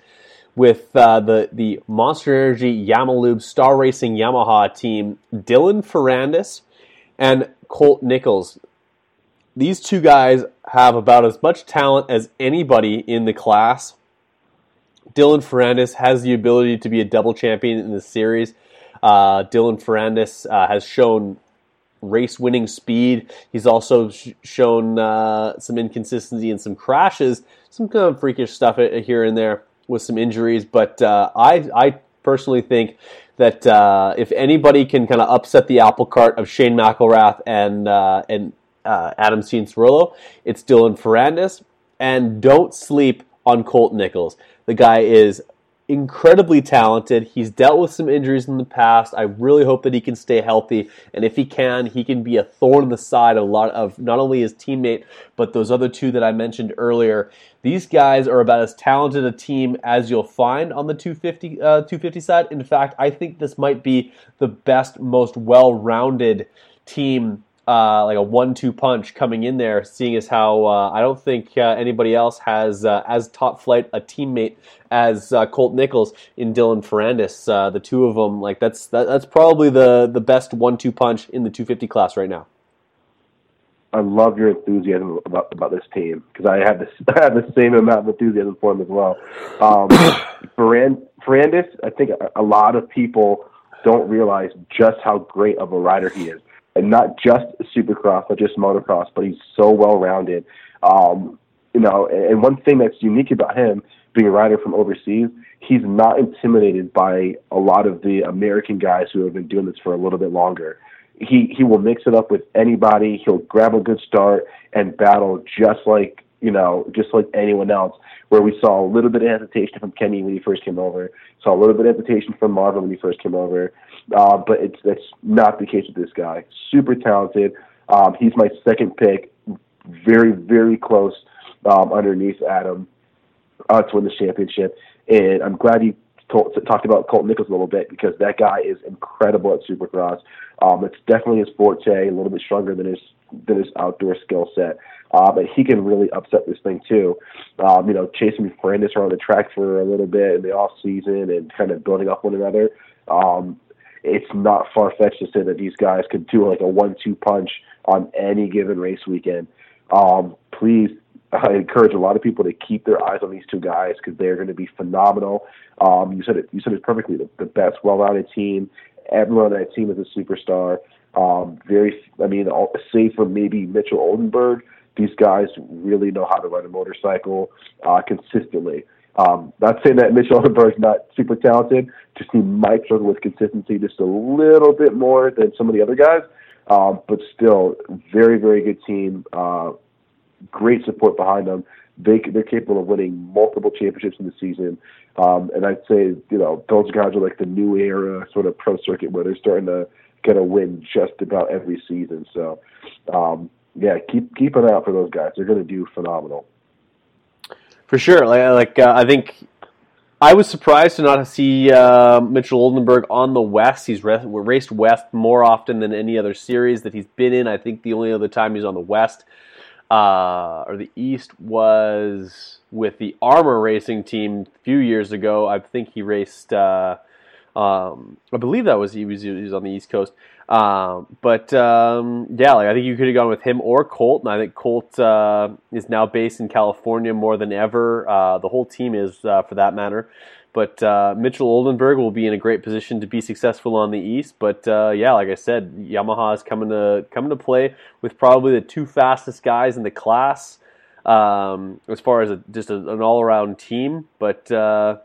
with uh, the the Monster Energy Yamalube Star Racing Yamaha team, Dylan Ferrandis and Colt Nichols. These two guys have about as much talent as anybody in the class. Dylan Ferrandis has the ability to be a double champion in this series. Uh, Dylan Ferrandis uh, has shown race winning speed. He's also sh- shown uh, some inconsistency and some crashes, some kind of freakish stuff here and there with some injuries. But uh, I, I personally think that uh, if anybody can kind of upset the apple cart of Shane McElrath and uh, and uh, Adam Cianciarulo, it's Dylan Ferrandis. And don't sleep on Colt Nichols. The guy is incredibly talented. He's dealt with some injuries in the past. I really hope that he can stay healthy, and if he can, he can be a thorn in the side of a lot of not only his teammate but those other two that I mentioned earlier. These guys are about as talented a team as you'll find on the 250 uh, 250 side. In fact, I think this might be the best, most well-rounded team uh, like a one-two punch coming in there, seeing as how uh, I don't think uh, anybody else has uh, as top flight a teammate as uh, Colt Nichols in Dylan Ferrandis. Uh, the two of them, like that's that, that's probably the the best one-two punch in the 250 class right now. I love your enthusiasm about about this team because I have this [LAUGHS] I have the same amount of enthusiasm for him as well. Um, [COUGHS] Ferrand, Ferrandis, I think a, a lot of people don't realize just how great of a rider he is, and not just Supercross, not just motocross, but he's so well rounded. Um, you know, and, one thing that's unique about him being a rider from overseas, he's not intimidated by a lot of the American guys who have been doing this for a little bit longer he he will mix it up with anybody. He'll grab a good start and battle just like you know, just like anyone else. Where we saw a little bit of hesitation from Kenny when he first came over, saw a little bit of hesitation from Marvin when he first came over, uh, but it's that's not the case with this guy. Super talented. Um, he's my second pick, very very close um, underneath Adam uh, to win the championship, and I'm glad he told, talked about Colt Nichols a little bit because that guy is incredible at Supercross. Um, it's definitely his forte, a little bit stronger than his than his outdoor skill set. Uh, but he can really upset this thing too. Um, you know, chasing Ferrandis around the track for a little bit in the off season and kind of building up one another. Um, it's not far fetched to say that these guys could do like a one-two punch on any given race weekend. Um, please, I encourage a lot of people to keep their eyes on these two guys because they're going to be phenomenal. Um, you said it. You said it perfectly. The, the best, well-rounded team. Everyone on that team is a superstar. Um, very, I mean, all, save for maybe Mitchell Oldenburg, these guys really know how to ride a motorcycle uh, consistently. Um, not saying that Mitchell Oldenburg's not super talented, just he might struggle with consistency just a little bit more than some of the other guys. Um, but still, very, very good team. Uh, great support behind them. They, they're capable of winning multiple championships in the season. Um, and I'd say, you know, those guys are like the new era sort of pro circuit where they're starting to get a win just about every season. So, um, yeah, keep keep an eye out for those guys. They're going to do phenomenal. For sure. Like, like uh, I think I was surprised to not see uh, Mitchell Oldenburg on the West. He's re- raced West more often than any other series that he's been in. I think the only other time he's on the West uh, or the East was with the Armor Racing team a few years ago. I think he raced. Uh, um, I believe that was he was, he was on the East Coast. Um, but um, yeah, like I think you could have gone with him or Colt, and I think Colt uh, is now based in California more than ever. Uh, the whole team is, uh, for that matter. But uh, Mitchell Oldenburg will be in a great position to be successful on the East. But uh, yeah, like I said, Yamaha is coming to coming to play with probably the two fastest guys in the class um, as far as a, just a, an all around team. But uh,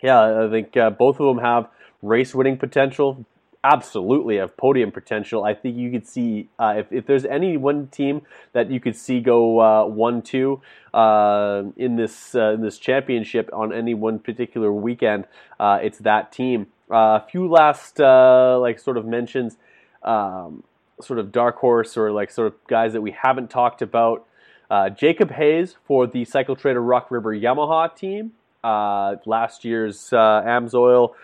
yeah, I think both of them have race winning potential absolutely have podium potential. I think you could see uh, if, if there's any one team that you could see go uh, one two uh, in this uh, in this championship on any one particular weekend, uh, it's that team. Uh, a few last like sort of mentions, um, sort of dark horse or like sort of guys that we haven't talked about. Jacob Hayes for the Cycle Trader Rock River Yamaha team. last year's Amsoil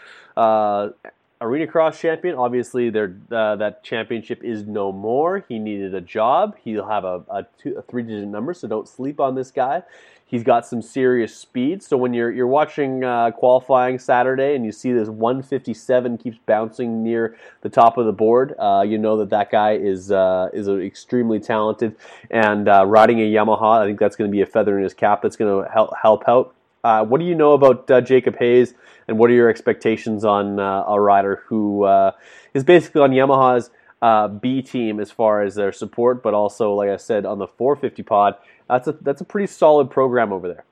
Arena Cross champion. Obviously, uh, that championship is no more. He needed a job. He'll have a, a, a three-digit number, so don't sleep on this guy. He's got some serious speed. So when you're you're watching uh, qualifying Saturday and you see this 157 keeps bouncing near the top of the board, uh, you know that that guy is uh, is extremely talented. And uh, riding a Yamaha, I think that's going to be a feather in his cap. That's going to help help out. Uh, what do you know about Jacob Hayes? and what are your expectations on uh, a rider who uh, is basically on Yamaha's uh, B team as far as their support, but also, like I said, on the 450 pod, that's a that's a pretty solid program over there.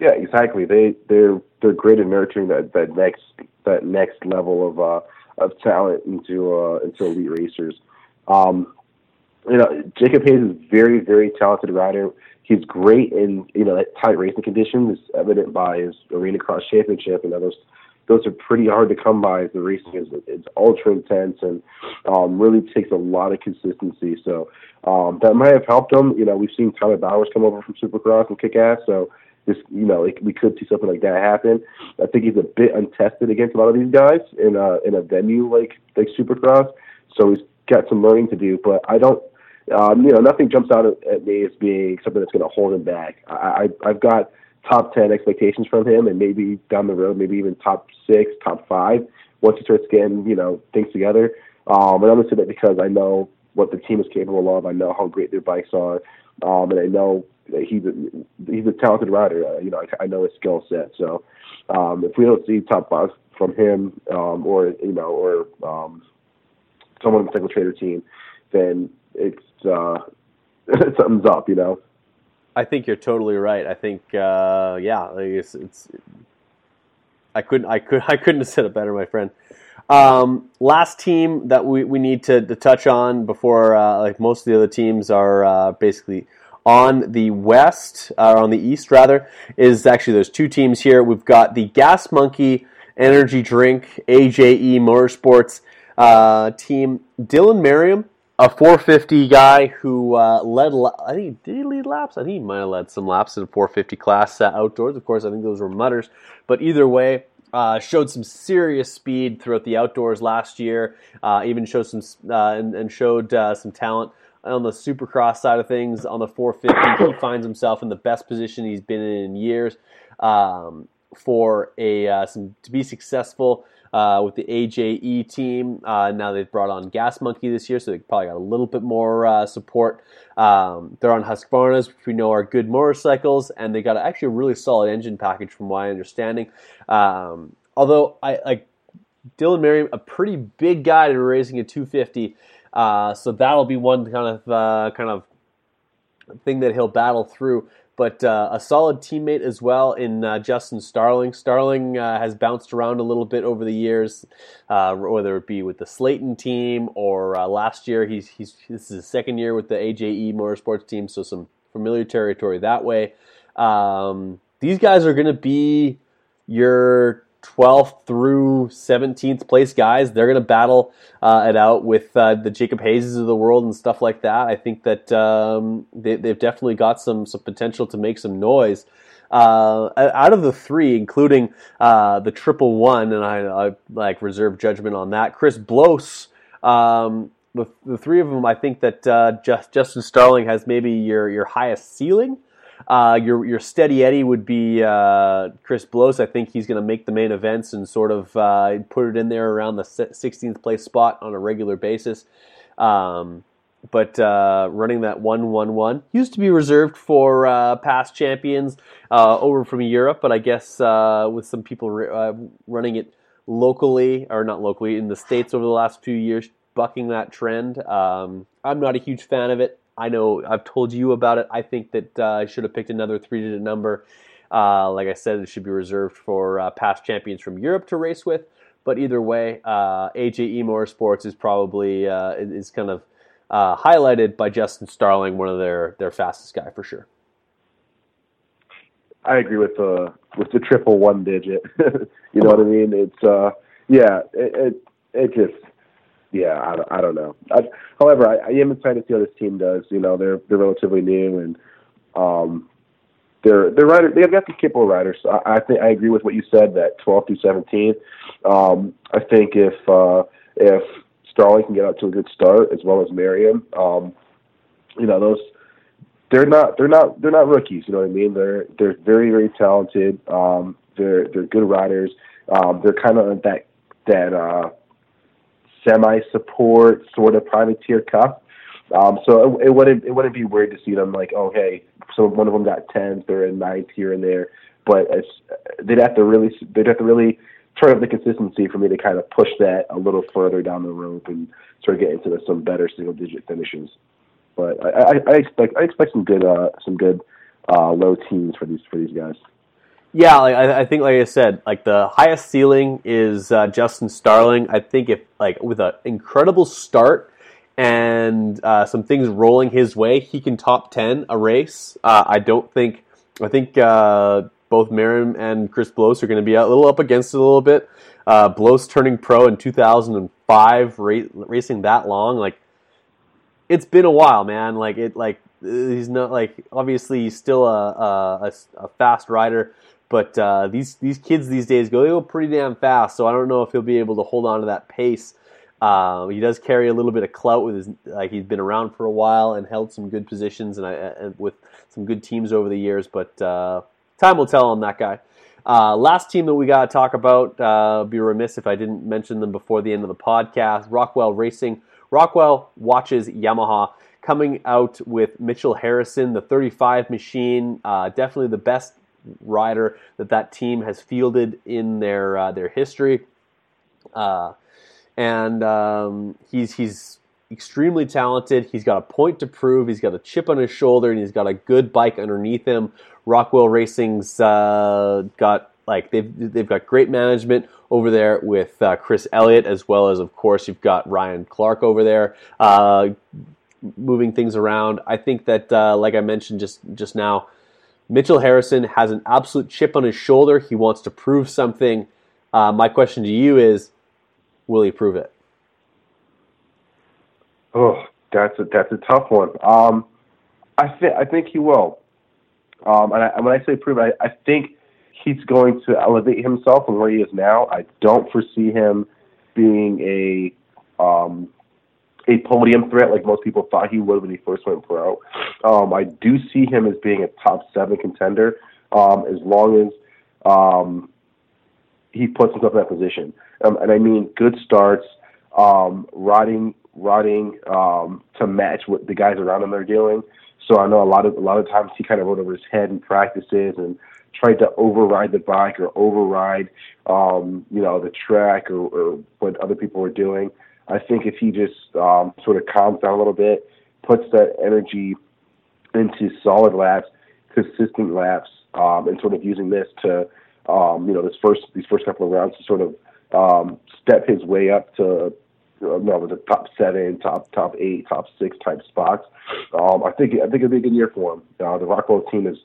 Yeah, exactly. They they're they're great at nurturing that, that next that next level of uh, of talent into uh, into elite racers. Um, you know, Jacob Hayes is very very talented rider he's great in you know tight racing conditions, is evident by his arena cross championship and those. Those are pretty hard to come by. The racing is it's ultra intense and um, really takes a lot of consistency. So um, that might have helped him. You know, we've seen Tyler Bowers come over from Supercross and kick ass. So this, you know, it, we could see something like that happen. I think he's a bit untested against a lot of these guys in a in a venue like like Supercross. So he's got some learning to do. But I don't um, you know, nothing jumps out at me as being something that's going to hold him back. I, I, I've got top 10 expectations from him and maybe down the road, maybe even top six, top five once he starts getting, you know, things together. Um, and I'm going to say that because I know what the team is capable of. I know how great their bikes are. Um, and I know that he's a, he's a talented rider. Uh, you know, I, I know his skill set. So um, if we don't see top five from him um, or, you know, or um, someone in the cycle trader team, then it's uh, [LAUGHS] something's up, you know. I think you're totally right. I think, uh, yeah, it's, it's, I couldn't, I could, [LAUGHS] I couldn't have said it better, my friend. Um, last team that we, we need to, to touch on before, uh, like most of the other teams are uh, basically on the west, or on the east rather, is actually there's two teams here. We've got the Gas Monkey Energy Drink AJE Motorsports uh, team. Dylan Merriam a 450 guy who uh, led. I think did he lead laps? I think he might have led some laps in a 450 class uh, outdoors. Of course, I think those were mutters. But either way, uh, showed some serious speed throughout the outdoors last year. Uh, even showed some uh, and, and, showed uh, some talent on the supercross side of things. On the 450, [COUGHS] he finds himself in the best position he's been in in years um, for a some to be successful uh, with the AJE team. Uh, now they've brought on Gas Monkey this year, so they probably got a little bit more uh, support. Um, they're on Husqvarna's, which we know are good motorcycles, and they got actually a really solid engine package, from my understanding. Um, although I like Dylan Merriam, a pretty big guy to racing a 250, uh, so that'll be one kind of uh, kind of thing that he'll battle through but uh, a solid teammate as well in uh, Justin Starling. Starling uh, has bounced around a little bit over the years, uh, whether it be with the Slayton team or uh, last year. He's, he's this is his second year with the AJE Motorsports team, so some familiar territory that way. Um, these guys are going to be your 12th through 17th place guys. They're going to battle uh, it out with uh, the Jacob Hayes of the world and stuff like that. I think that um, they, have definitely got some some potential to make some noise. Uh, out of the three, including uh, the triple one, and I, I, like reserve judgment on that. Chris Blose, um, the, the three of them, I think that uh, just, Justin Starling has maybe your your highest ceiling. Uh, your your steady Eddie would be uh, Chris Blose. I think he's going to make the main events and sort of uh, put it in there around the 16th place spot on a regular basis. Um, but uh, running that one one one used to be reserved for uh, past champions over from Europe, but I guess with some people running it locally or not locally in the states over the last few years, bucking that trend. Um, I'm not a huge fan of it. I know I've told you about it. I think that uh, I should have picked another three-digit number. Uh, like I said, it should be reserved for uh, past champions from Europe to race with. But either way, uh, AJE Motorsports is probably uh, is kind of uh, highlighted by Justin Starling, one of their their fastest guy for sure. I agree with the with the triple one digit. [LAUGHS] you know what I mean? It's yeah, it, it it just yeah, I I don't know. I, however, I, I am excited to see how this team does. You know, they're they're relatively new and um, they're they're rider they've got the capable riders. So I, I think I agree with what you said that 12 through 17. Um, I think if uh, if Starling can get out to a good start as well as Merriam, um, you know those they're not they're not they're not rookies. You know what I mean? They're they're very very talented. Um, they're they're good riders. Um, they're kind of that that uh, semi-support sort of privateer cup. Um, so it, it, wouldn't it wouldn't be weird to see them like, oh hey, so one of them got tenth or a ninth here and there, but it's, they'd have to really they'd have to really turn up the consistency for me to kind of push that a little further down the road and sort of get into some better single digit finishes. But I, I, I expect I expect some good uh, some good uh, low teams for these for these guys. Yeah, like, I, I, think, like I said, like the highest ceiling is uh, Justin Starling. I think if like with an incredible start and uh, some things rolling his way, he can top ten a race. Uh, I don't think. I think uh, both Merriam and Chris Blose are going to be a little up against it a little bit. Uh, Blose turning pro in 2005, ra- racing that long, like it's been a while, man. Like it, like he's not like obviously he's still a, a, a fast rider but uh, these these kids these days go they go pretty damn fast. So I don't know if he'll be able to hold on to that pace. Uh, he does carry a little bit of clout with his like he's been around for a while and held some good positions and, I, and with some good teams over the years. But uh, time will tell on that guy. Uh, last team that we got to talk about. Uh, be remiss if I didn't mention them before the end of the podcast. Rockwell Racing. Rockwell watches Yamaha coming out with Mitchell Harrison, the 35 machine. Uh, definitely the best rider that that team has fielded in their uh, their history. Uh, and um, he's he's extremely talented. He's got a point to prove. He's got a chip on his shoulder, and he's got a good bike underneath him. Rockwell Racing's uh, got like they've they've got great management over there with uh, Chris Elliott, as well as of course you've got Ryan Clark over there. Uh, moving things around. I think that, uh, like I mentioned just just now, Mitchell Harrison has an absolute chip on his shoulder. He wants to prove something. Uh, my question to you is, will he prove it? Oh, That's a that's a tough one. Um, I think I think he will. Um, and, I, when I say prove, I, I think he's going to elevate himself from where he is now. I don't foresee him being a um, a podium threat like most people thought he would when he first went pro. Um, I do see him as being a top seven contender um, as long as um, he puts himself in that position. Um, and I mean good starts, um, riding riding um, to match what the guys around him are doing. So I know a lot of a lot of times he kind of rode over his head in practices and tried to override the bike or override um, you know the track or, or what other people were doing. I think if he just um, sort of calms down a little bit, puts that energy into solid laps, consistent laps, um, and sort of using this to um, you know this first these first couple of rounds to sort of um, step his way up to you know, the top seven, top top eight, top six type spots. Um, I think I think it'll be a good year for him. Uh, the Rockwell team is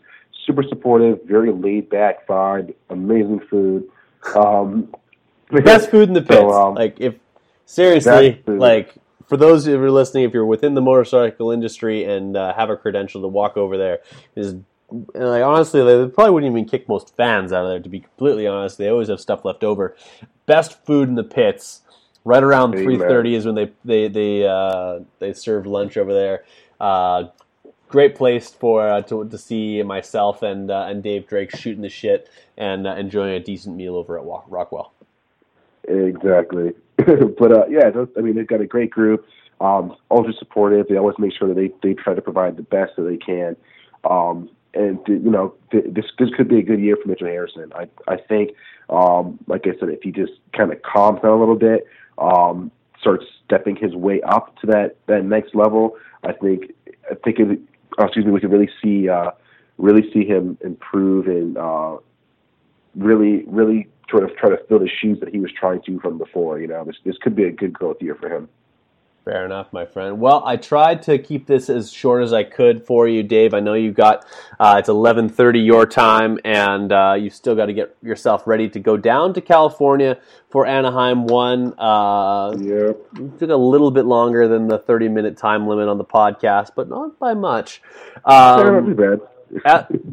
super supportive, very laid back vibe, amazing food. Um, [LAUGHS] Best food in the pits. So, um, like if seriously, like for those of you who are listening, if you're within the motorcycle industry and uh, have a credential to walk over there, is like honestly, they probably wouldn't even kick most fans out of there. To be completely honest, they always have stuff left over. Best food in the pits Right around three thirty is when they they they uh, they serve lunch over there. Uh, great place for uh, to to see myself and uh, and Dave Drake shooting the shit and uh, enjoying a decent meal over at Rockwell. Exactly, [COUGHS] but uh, yeah, I mean they've got a great group. Um, ultra supportive. They always make sure that they they try to provide the best that they can. Um, and you know this this could be a good year for Mitchell Harrison. I I think, um, like I said, if he just kind of calms down a little bit, um, starts stepping his way up to that that next level, I think I think it, oh, excuse me, we could really see uh, really see him improve and uh, really really sort of try to fill the shoes that he was trying to from before. You know, this this could be a good growth year for him. Fair enough, my friend. Well, I tried to keep this as short as I could for you, Dave. I know you got uh, it's eleven thirty your time, and uh, you still got to get yourself ready to go down to California for Anaheim One. Uh, yep. Took a little bit longer than the thirty minute time limit on the podcast, but not by much. Um, yeah, not too bad.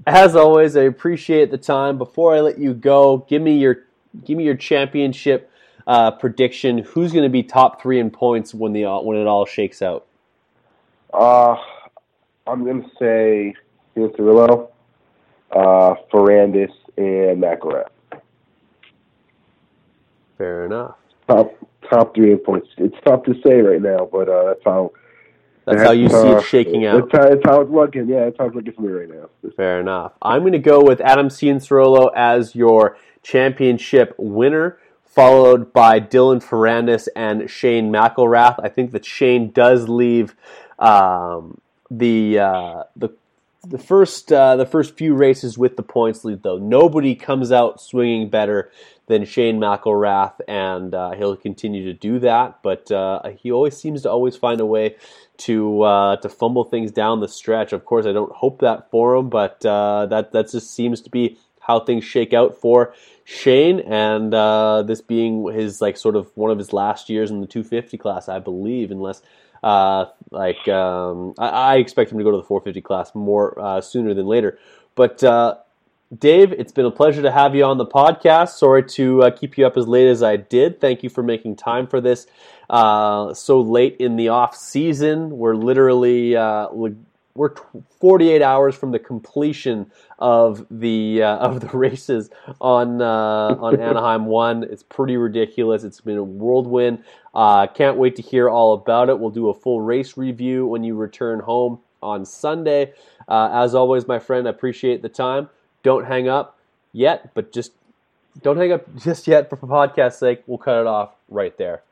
As always, I appreciate the time. Before I let you go, give me your give me your championship uh, prediction. Who's going to be top three in points when the when it all shakes out? Uh, I'm going to say Cianciarulo, uh, Ferrandis, and McElrath. Fair enough. Top top three in points. It's tough to say right now, but uh, that's how. That's, how you uh, see it shaking out. That's how, that's how, it's looking. Yeah, it's how it's looking for me right now. Fair enough. I'm going to go with Adam Cianciarulo as your championship winner followed by Dylan Ferrandis and Shane McElrath. I think that Shane does leave um, the uh, the the first uh, the first few races with the points lead though. Nobody comes out swinging better than Shane McElrath, and uh, he'll continue to do that. But uh, he always seems to always find a way to uh, to fumble things down the stretch. Of course, I don't hope that for him, but uh, that that just seems to be how things shake out for Shane, and uh, this being his like sort of one of his last years in the 250 class, I believe, unless uh, like um, I, I, expect him to go to the 450 class more uh, sooner than later. But uh, Dave, it's been a pleasure to have you on the podcast. Sorry to uh, keep you up as late as I did. Thank you for making time for this uh, so late in the off season. We're literally we're 48 hours from the completion of the uh, of the [LAUGHS] races on uh, on [LAUGHS] Anaheim One. It's pretty ridiculous. It's been a whirlwind. Uh, can't wait to hear all about it. We'll do a full race review when you return home on Sunday. Uh, as always, my friend, I appreciate the time. Don't hang up yet, but just don't hang up [LAUGHS] just yet for podcast sake. We'll cut it off right there.